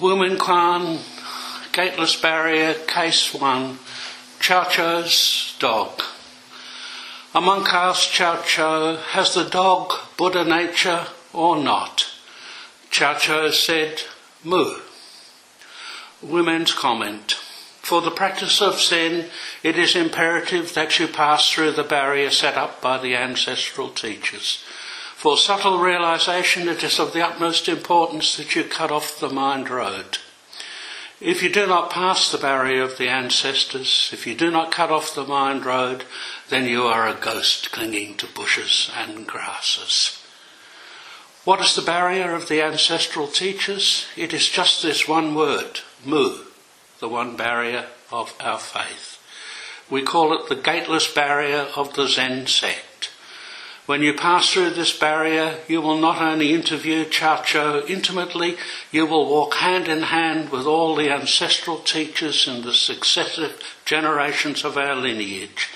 Wu Men Kuan, Gateless Barrier, Case 1, Chow Chow's Dog. A monk asked Chow Chow, has the dog Buddha nature or not? Chow Chow said, Mu. Wu Men's comment. For the practice of Zen, it is imperative that you pass through the barrier set up by the ancestral teachers. For subtle realization, it is of the utmost importance that you cut off the mind road. If you do not pass the barrier of the ancestors, if you do not cut off the mind road, then you are a ghost clinging to bushes and grasses. What is the barrier of the ancestral teachers? It is just this one word, mu, the one barrier of our faith. We call it the gateless barrier of the Zen sect. When you pass through this barrier, you will not only interview Chow intimately, you will walk hand in hand with all the ancestral teachers in the successive generations of our lineage.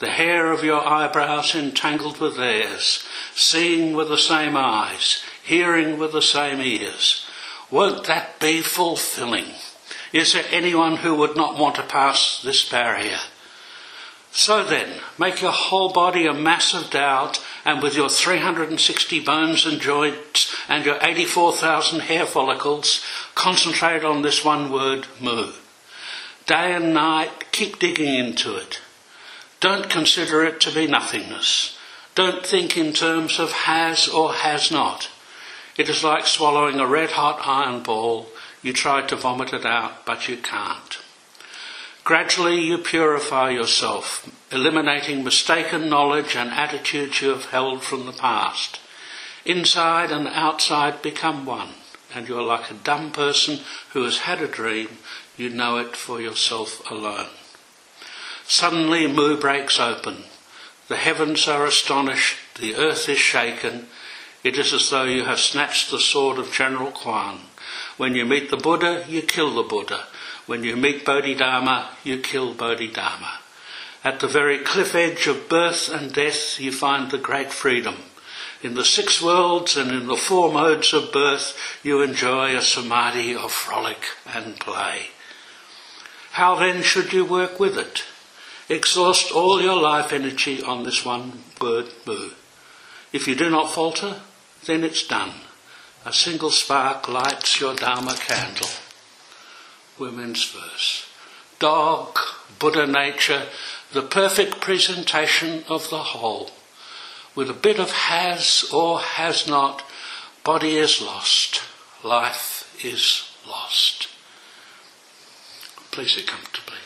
The hair of your eyebrows entangled with theirs, seeing with the same eyes, hearing with the same ears. Won't that be fulfilling? Is there anyone who would not want to pass this barrier? So then, make your whole body a mass of doubt, and with your 360 bones and joints and your 84,000 hair follicles, concentrate on this one word, mu. Day and night, keep digging into it. Don't consider it to be nothingness. Don't think in terms of has or has not. It is like swallowing a red hot iron ball. You try to vomit it out, but you can't. Gradually you purify yourself, eliminating mistaken knowledge and attitudes you have held from the past. Inside and outside become one, and you are like a dumb person who has had a dream, you know it for yourself alone. Suddenly Mu breaks open. The heavens are astonished, the earth is shaken. It is as though you have snatched the sword of General Kuan. When you meet the Buddha, you kill the Buddha. When you meet Bodhidharma, you kill Bodhidharma. At the very cliff edge of birth and death, you find the great freedom. In the six worlds and in the four modes of birth, you enjoy a samadhi of frolic and play. How then should you work with it? Exhaust all your life energy on this one word, mu. If you do not falter, then it's done. A single spark lights your Dharma candle Wu Men's verse. Dog, Buddha nature, the perfect presentation of the whole. With a bit of has or has not, body is lost, life is lost. Please sit comfortably.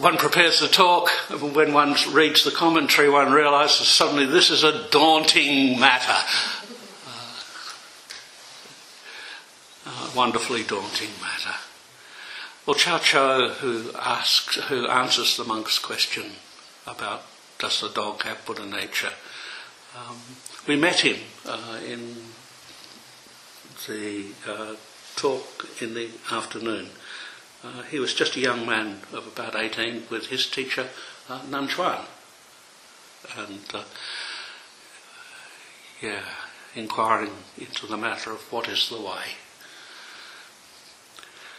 One prepares the talk, and when one reads the commentary, one realizes suddenly this is a daunting matter. Uh, a wonderfully daunting matter. Well, Chow Chow, who asks, who answers the monk's question about does the dog have Buddha nature, um, we met him uh, in the uh, talk in the afternoon. Uh, he was just a young man of about 18 with his teacher, uh, Nan Chuan. And, uh, yeah, inquiring into the matter of what is the way.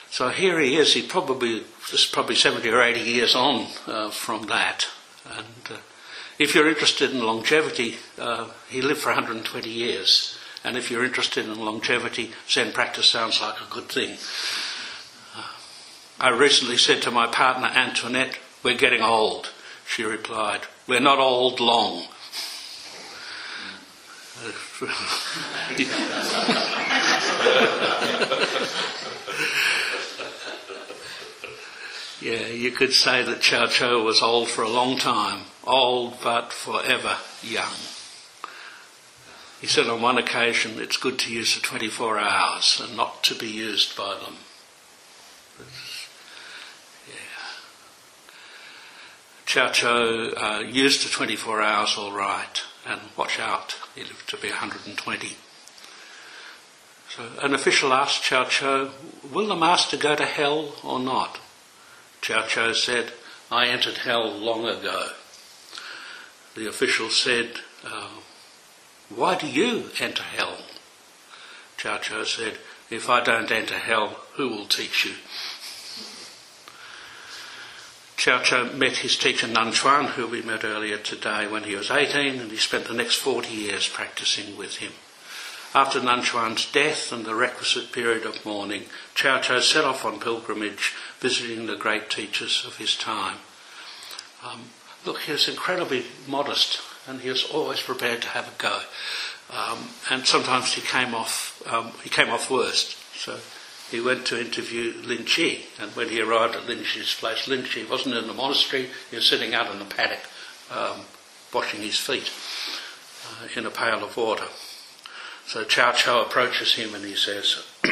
So here he is, he probably, is probably 70 or 80 years on uh, from that. And uh, if you're interested in longevity, uh, he lived for 120 years. And if you're interested in longevity, Zen practice sounds like a good thing. I recently said to my partner Antoinette, We're getting old. She replied, We're not old long. yeah, you could say that Chow Chow was old for a long time, old but forever young. He said on one occasion, it's good to use the 24 hours and not to be used by them. Chow Chow uh, used the 24 hours all right, and watch out, he lived to be 120. So an official asked Chow Cho, Will the master go to hell or not? Chow Cho said, I entered hell long ago. The official said, uh, Why do you enter hell? Chow Cho said, If I don't enter hell, who will teach you? Chow met his teacher Nan Chuan, who we met earlier today, when he was 18, and he spent the next 40 years practicing with him. After Nan Chuan's death and the requisite period of mourning, Chow set off on pilgrimage, visiting the great teachers of his time. Um, look, he was incredibly modest, and he was always prepared to have a go. Um, and sometimes he came off, um, he came off worst. So he went to interview Lin Chi, and when he arrived at Lin Chi's place, Lin Chi wasn't in the monastery, he was sitting out in the paddock, um, washing his feet uh, in a pail of water. So Chao Chao approaches him and he says, uh,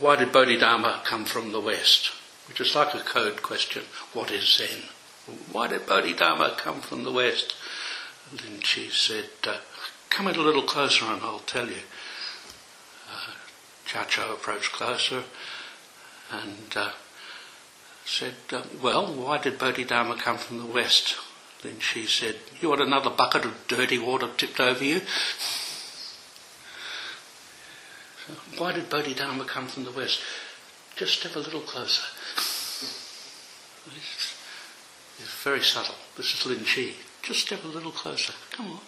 Why did Bodhidharma come from the West? Which is like a code question. What is Zen? Why did Bodhidharma come from the West? Lin Chi said, uh, Come in a little closer and I'll tell you. Chow Cho approached closer and uh, said, uh, Well, why did Bodhidharma come from the west? Then she said, You want another bucket of dirty water tipped over you? Why did Bodhidharma come from the west? Just step a little closer. It's, it's very subtle. This is Lin Chi. Just step a little closer. Come on.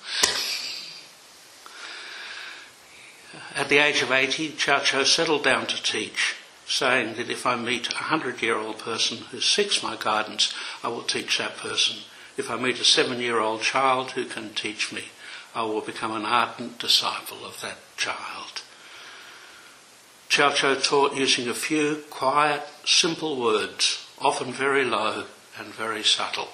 At the age of 80, Chow Cho settled down to teach, saying that if I meet a hundred year old person who seeks my guidance, I will teach that person. If I meet a seven year old child who can teach me, I will become an ardent disciple of that child. Chow Cho taught using a few quiet, simple words, often very low and very subtle.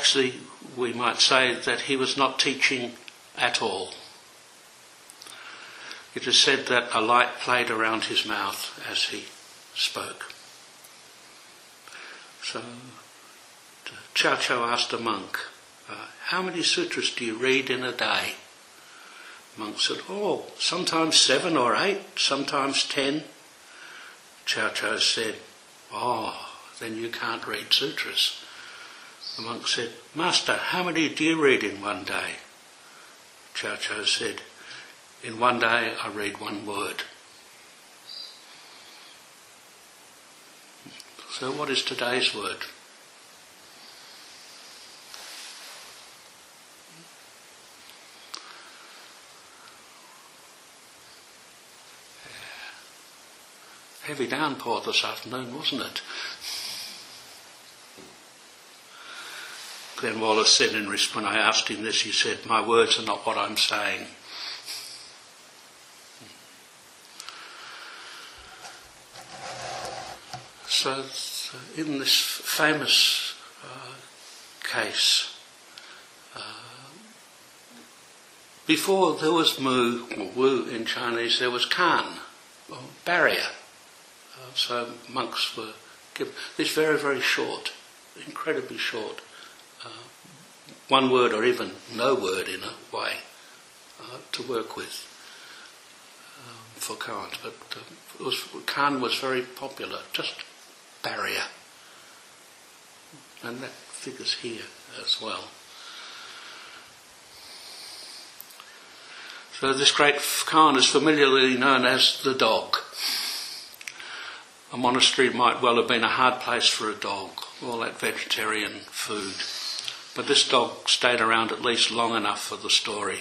Actually, we might say that he was not teaching at all. It is said that a light played around his mouth as he spoke. So, Chow Cho asked a monk, uh, How many sutras do you read in a day? monk said, Oh, sometimes seven or eight, sometimes ten. Chow Cho said, Oh, then you can't read sutras. The monk said, Master, how many do you read in one day? Chow Cho said, In one day I read one word. So, what is today's word? Heavy downpour this afternoon, wasn't it? Glenn Wallace said in response, when I asked him this, he said, My words are not what I'm saying. So, in this famous uh, case, uh, before there was Mu, or Wu in Chinese, there was Kan, or barrier. Uh, so monks were given, this very, very short, incredibly short uh, one word or even no word in a way uh, to work with um, for Kant. But uh, was, Kant was very popular, just barrier. And that figures here as well. So this great Khan is familiarly known as the dog. A monastery might well have been a hard place for a dog, all that vegetarian food. But this dog stayed around at least long enough for the story.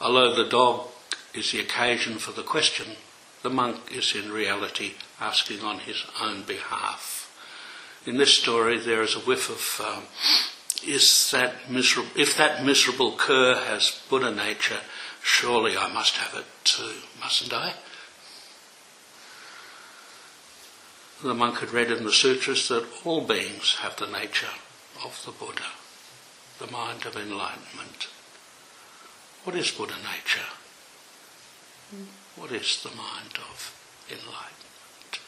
Although the dog is the occasion for the question, the monk is in reality asking on his own behalf. In this story, there is a whiff of um, is that miserable, if that miserable cur has Buddha nature, surely I must have it too, mustn't I? The monk had read in the sutras that all beings have the nature of the Buddha, the mind of enlightenment. What is Buddha nature? What is the mind of enlightenment?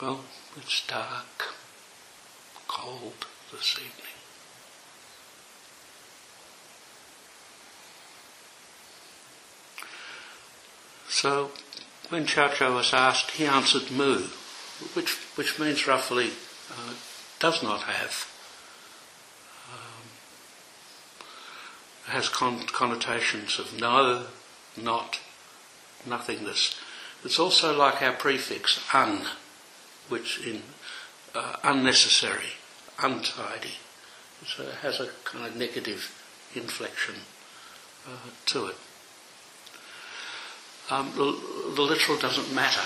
Well, it's dark, cold this evening. So when Chow Chow was asked, he answered Mu, which, which means roughly uh, does not have. Um, has con- connotations of no, not, nothingness. It's also like our prefix un, which in uh, unnecessary, untidy. So it has a kind of negative inflection uh, to it. Um, the, the, literal doesn't matter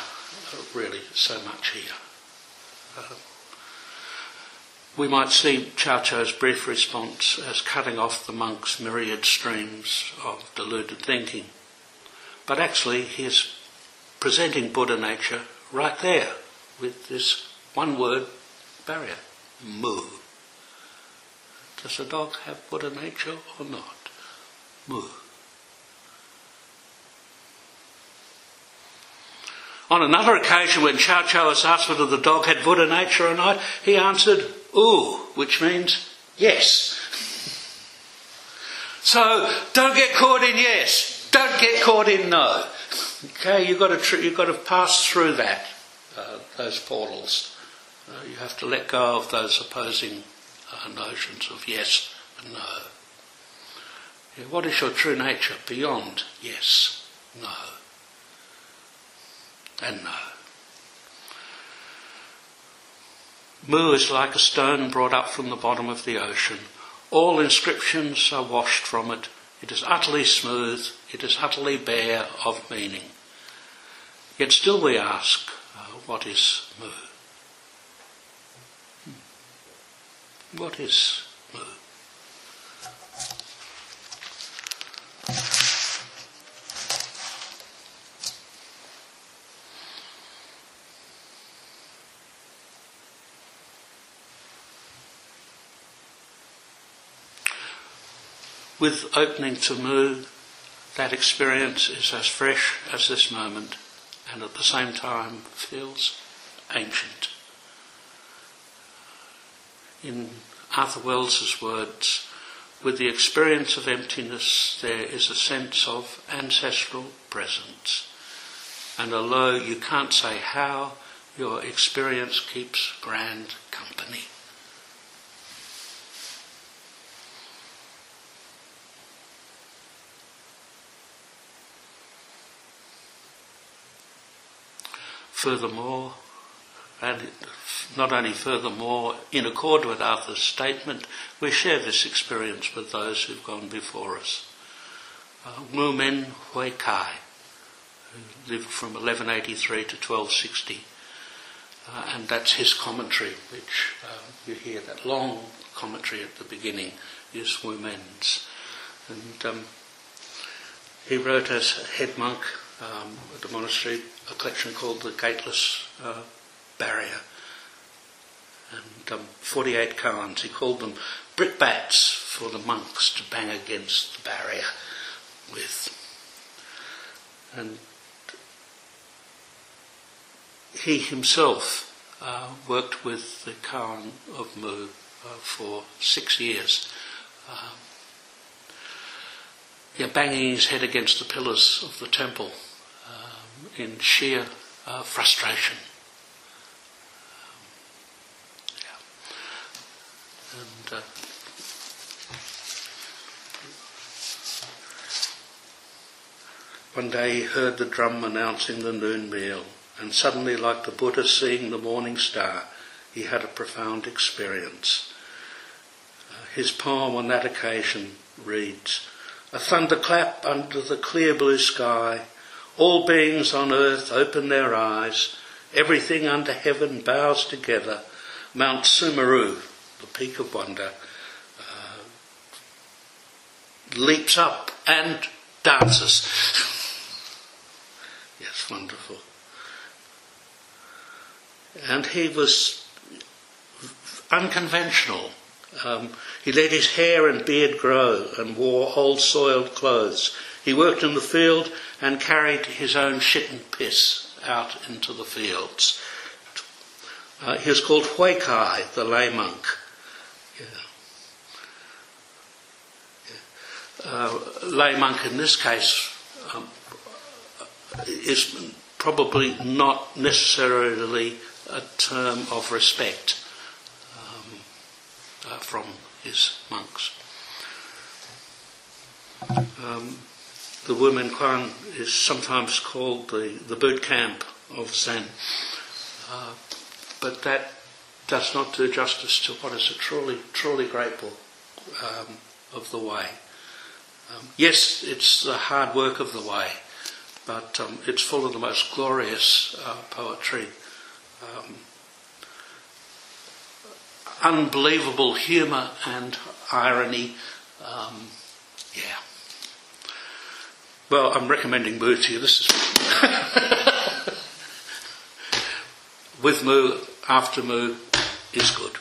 really so much here. Uh, we might see Chow Chow's brief response as cutting off the monk's myriad streams of deluded thinking. But actually, he is presenting Buddha nature right there with this one word barrier, mu. Does a dog have Buddha nature or not? Mu. On another occasion, when Chow was asked whether the dog had Buddha nature or not, he answered, ooh, which means yes. so don't get caught in yes. Don't get caught in no. Okay, you've got to, tr- you've got to pass through that, uh, those portals. Uh, you have to let go of those opposing uh, notions of yes and no. Yeah, what is your true nature beyond yes, no? And no. Mu is like a stone brought up from the bottom of the ocean. All inscriptions are washed from it. It is utterly smooth. It is utterly bare of meaning. Yet still we ask, uh, what is Mu? Hmm. What is Mu? With opening to Mu, that experience is as fresh as this moment and at the same time feels ancient. In Arthur Wells's words, with the experience of emptiness, there is a sense of ancestral presence. And although you can't say how, your experience keeps grand company. Furthermore, and not only furthermore, in accord with Arthur's statement, we share this experience with those who've gone before us. Uh, Wu Men Hui Kai, who lived from 1183 to 1260, uh, and that's his commentary, which um, you hear that long commentary at the beginning is Wu Men's. And um, he wrote as head monk um, at the monastery a collection called the Gateless uh, Barrier. And um, 48 koans. He called them brickbats for the monks to bang against the barrier with. And he himself uh, worked with the koan of Mu uh, for six years. Um, yeah, banging his head against the pillars of the temple in sheer uh, frustration. Um, yeah. And uh, one day he heard the drum announcing the noon meal, and suddenly, like the Buddha seeing the morning star, he had a profound experience. Uh, his poem on that occasion reads, A thunderclap under the clear blue sky, all beings on earth open their eyes. Everything under heaven bows together. Mount Sumeru, the peak of wonder, uh, leaps up and dances. yes, wonderful. And he was unconventional. Um, he let his hair and beard grow and wore old soiled clothes. He worked in the field and carried his own shit and piss out into the fields. Uh, he was called Huikai, the lay monk. Yeah. Uh, lay monk in this case um, is probably not necessarily a term of respect from his monks. Um, the Wu Men Kuan is sometimes called the, the boot camp of Zen, uh, but that does not do justice to what is a truly, truly great book um, of the way. Um, yes, it's the hard work of the way, but um, it's full of the most glorious uh, poetry. Unbelievable humour and irony. Um, yeah. Well, I'm recommending Mu to you. This is with Mu, after Mu is good.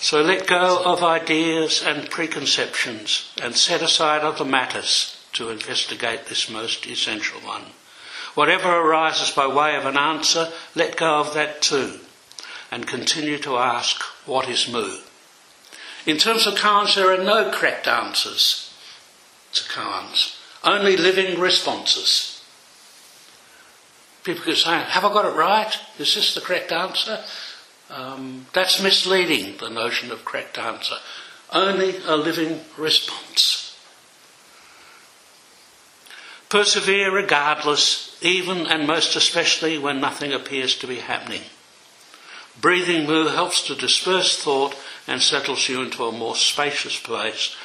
So let go of ideas and preconceptions and set aside other matters to investigate this most essential one. Whatever arises by way of an answer, let go of that too and continue to ask, what is Mu? In terms of koans, there are no correct answers to koans, only living responses. People could say, have I got it right? Is this the correct answer? Um, that's misleading, the notion of correct answer. Only a living response. Persevere regardless, even and most especially when nothing appears to be happening. Breathing Mu helps to disperse thought and settles you into a more spacious place,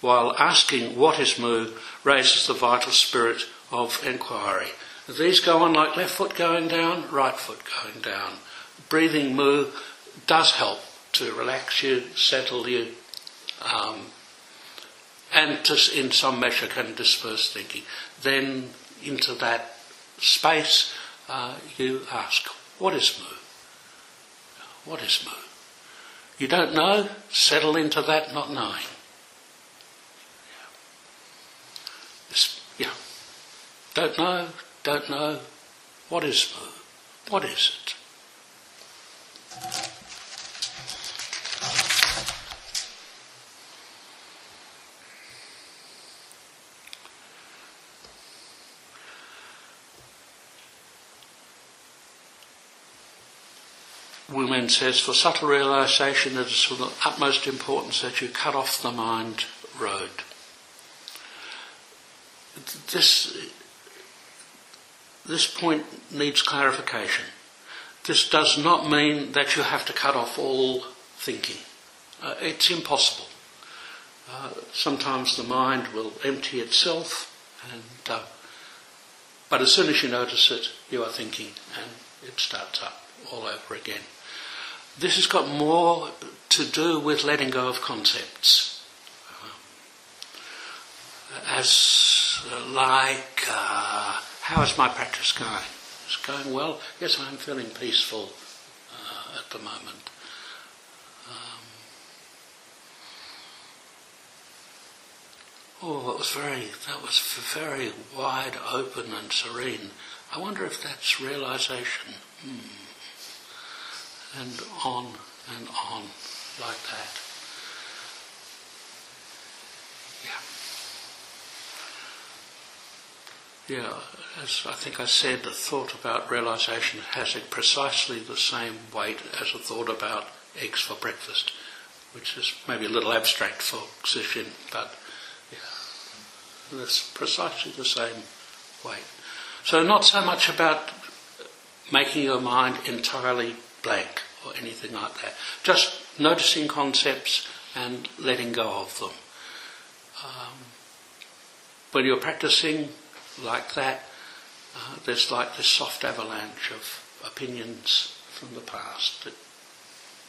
while asking what is Mu raises the vital spirit of inquiry. These go on like left foot going down, right foot going down breathing mu does help to relax you, settle you, um, and to, in some measure can disperse thinking. Then into that space, uh, you ask, what is mu? What is mu? You don't know? Settle into that not knowing. Yeah. Don't know, don't know. What is mu? What is it? Wu Men says, for subtle realization, it is of the utmost importance that you cut off the mind road. This, this point needs clarification. This does not mean that you have to cut off all thinking. Uh, it's impossible. Uh, sometimes the mind will empty itself, and uh, but as soon as you notice it, you are thinking, and it starts up all over again. This has got more to do with letting go of concepts. As uh, like, uh, how is my practice going? It's going well. Yes, I'm feeling peaceful uh, at the moment. Um, oh, it was very, that was very wide open and serene. I wonder if that's realization. Hmm. And on and on like that. Yeah, Yeah, as I think I said, a thought about realization has precisely the same weight as a thought about eggs for breakfast, which is maybe a little abstract for Sesshin, but yeah, it's precisely the same weight. So not so much about making your mind entirely blank or anything like that, just noticing concepts and letting go of them. Um, when you're practicing, like that, uh, there's like this soft avalanche of opinions from the past that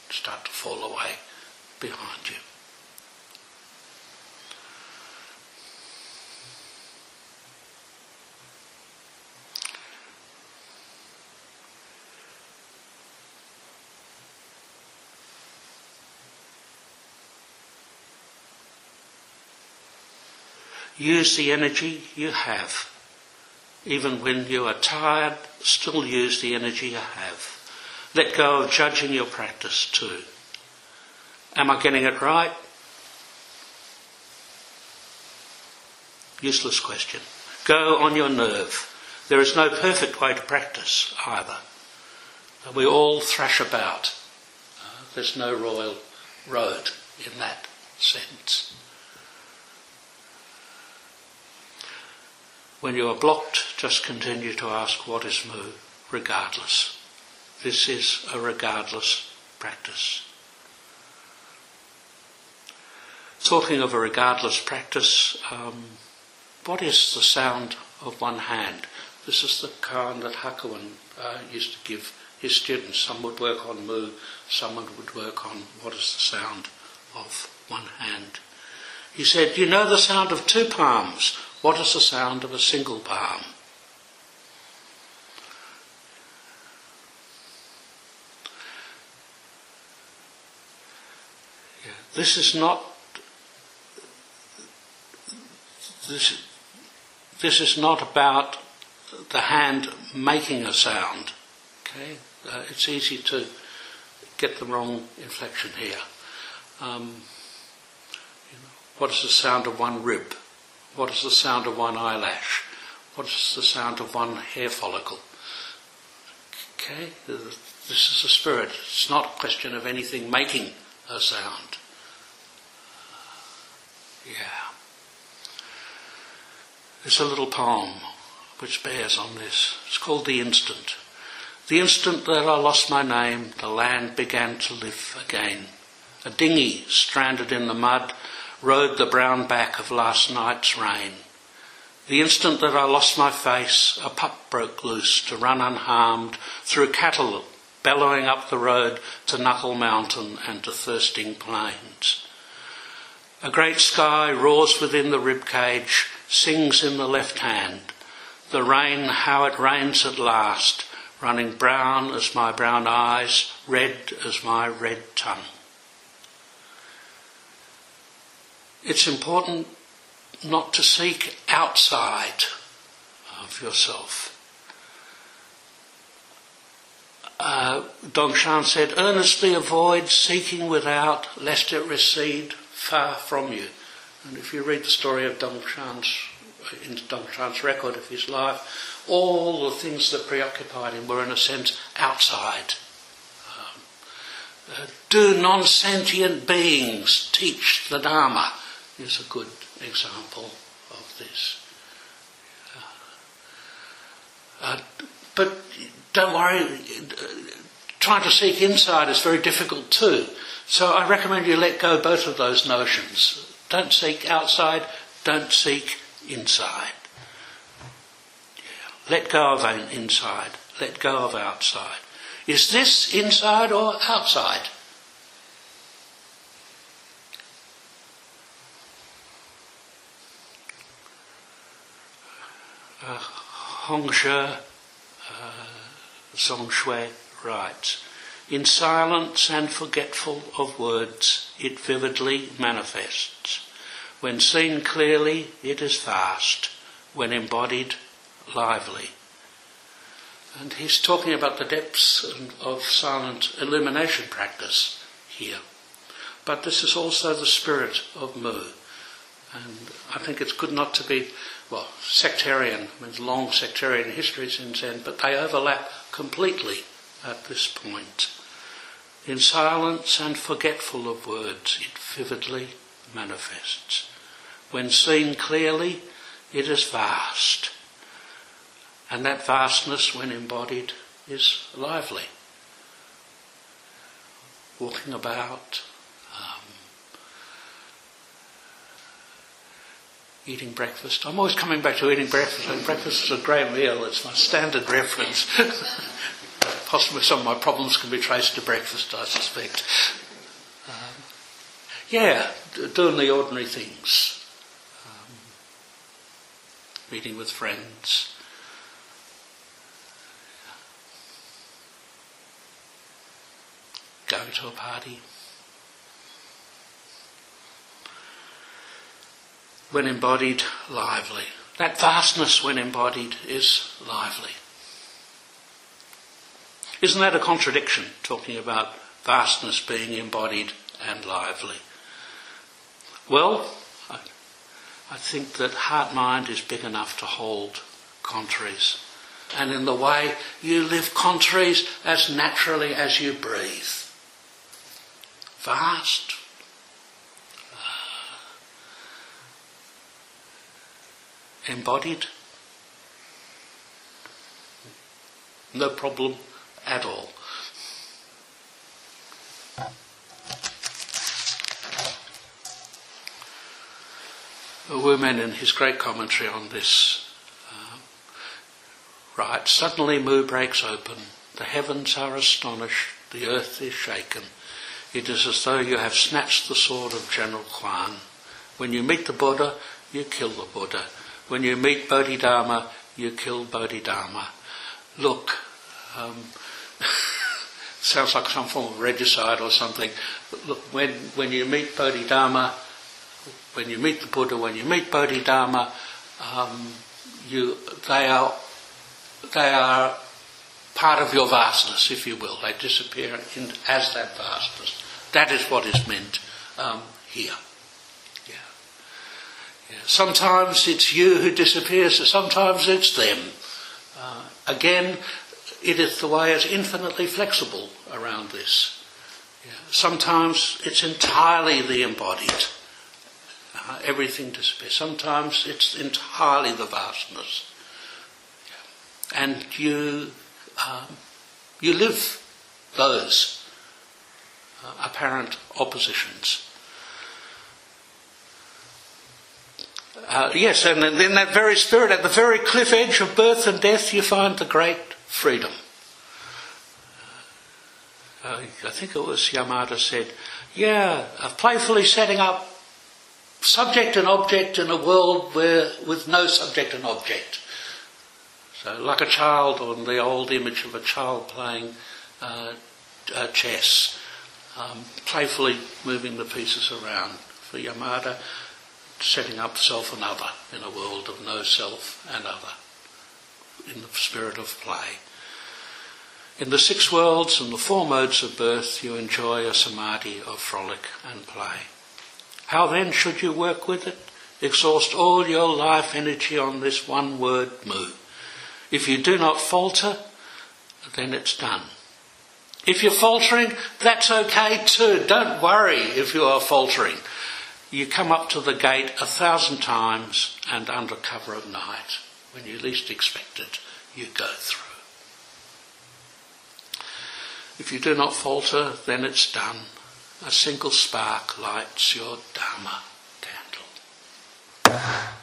start to fall away behind you. Use the energy you have. Even when you are tired, still use the energy you have. Let go of judging your practice too. Am I getting it right? Useless question. Go on your nerve. There is no perfect way to practice either. We all thrash about. Uh, there's no royal road in that sense. When you are blocked, just continue to ask what is mu, regardless. This is a regardless practice. Talking of a regardless practice, um, what is the sound of one hand? This is the kind that Hakuin uh, used to give his students. Some would work on mu, some would work on what is the sound of one hand. He said, You know the sound of two palms. What is the sound of a single palm? Yeah. This is not this, this is not about the hand making a sound. Okay, uh, it's easy to get the wrong inflection here. Um, you know, what is the sound of one rib? What is the sound of one eyelash? What is the sound of one hair follicle? Okay, this is the spirit. It's not a question of anything making a sound. Yeah. There's a little poem which bears on this. It's called The Instant. The instant that I lost my name, the land began to live again. A dinghy stranded in the mud rode the brown back of last night's rain. The instant that I lost my face, a pup broke loose to run unharmed through cattle bellowing up the road to Knuckle Mountain and to thirsting plains. A great sky roars within the rib cage, sings in the left hand. The rain, how it rains at last, running brown as my brown eyes, red as my red tongue. It's important not to seek outside of yourself. Uh, Dongshan said, earnestly avoid seeking without, lest it recede far from you. And if you read the story of Dongshan's, in Dongshan's record of his life, all the things that preoccupied him were, in a sense, outside. Um, uh, do non sentient beings teach the Dharma? Is a good example of this. Uh, uh, but don't worry, trying to seek inside is very difficult too. So I recommend you let go both of those notions. Don't seek outside, don't seek inside. Let go of inside. Let go of outside. Is this inside or outside? Uh, Hongzhi uh, Shui writes, In silence and forgetful of words, it vividly manifests. When seen clearly, it is vast. When embodied, lively. And he's talking about the depths of silent illumination practice here. But this is also the spirit of Mu. I think it's good not to be, well, sectarian, I mean, long sectarian histories in Zen, but they overlap completely at this point. In silence and forgetful of words, it vividly manifests. When seen clearly, it is vast. And that vastness, when embodied, is lively. Walking about, eating breakfast. I'm always coming back to eating breakfast. And breakfast is a great meal. It's my standard reference. Possibly some of my problems can be traced to breakfast, I suspect. Um, yeah, doing the ordinary things. Um, meeting with friends. going to a party. When embodied, lively. That vastness when embodied is lively. Isn't that a contradiction, talking about vastness being embodied and lively? Well, I, I think that heart mind is big enough to hold contraries. And in the way you live contraries as naturally as you breathe. Vast. Uh, embodied. No problem at all. Wu Men, in his great commentary on this uh, writes, Suddenly Mu breaks open, the heavens are astonished, the earth is shaken. It is as though you have snatched the sword of General Kuan. When you meet the Buddha, you kill the Buddha. When you meet Bodhidharma, you kill Bodhidharma. Look, um, sounds like some form of regicide or something. But look, when, when you meet Bodhidharma, when you meet the Buddha, when you meet Bodhidharma, um, you, they are, they are part of your vastness, if you will. They disappear in, as that vastness. That is what is meant um, here. Sometimes it's you who disappears, sometimes it's them. Uh, again, it is the way it's infinitely flexible around this. Yeah. Sometimes it's entirely the embodied. Uh, everything disappears. Sometimes it's entirely the vastness. Yeah. And you, um, you live those uh, apparent oppositions. Uh, yes, and in that very spirit, at the very cliff edge of birth and death, you find the great freedom. Uh, I think it was Yamada said, yeah, playfully setting up subject and object in a world where with no subject and object. So, like a child, on the old image of a child playing uh, uh, chess, um, playfully moving the pieces around. For Yamada, setting up self and other in a world of no self and other in the spirit of play. In the six worlds and the four modes of birth, you enjoy a samadhi of frolic and play. How then should you work with it? Exhaust all your life energy on this one word, mu. If you do not falter, then it's done. If you're faltering, that's okay too. Don't worry if you are faltering. You come up to the gate a thousand times and under cover of night when you least expect it, you go through. If you do not falter, then it's done. A single spark lights your Dharma candle.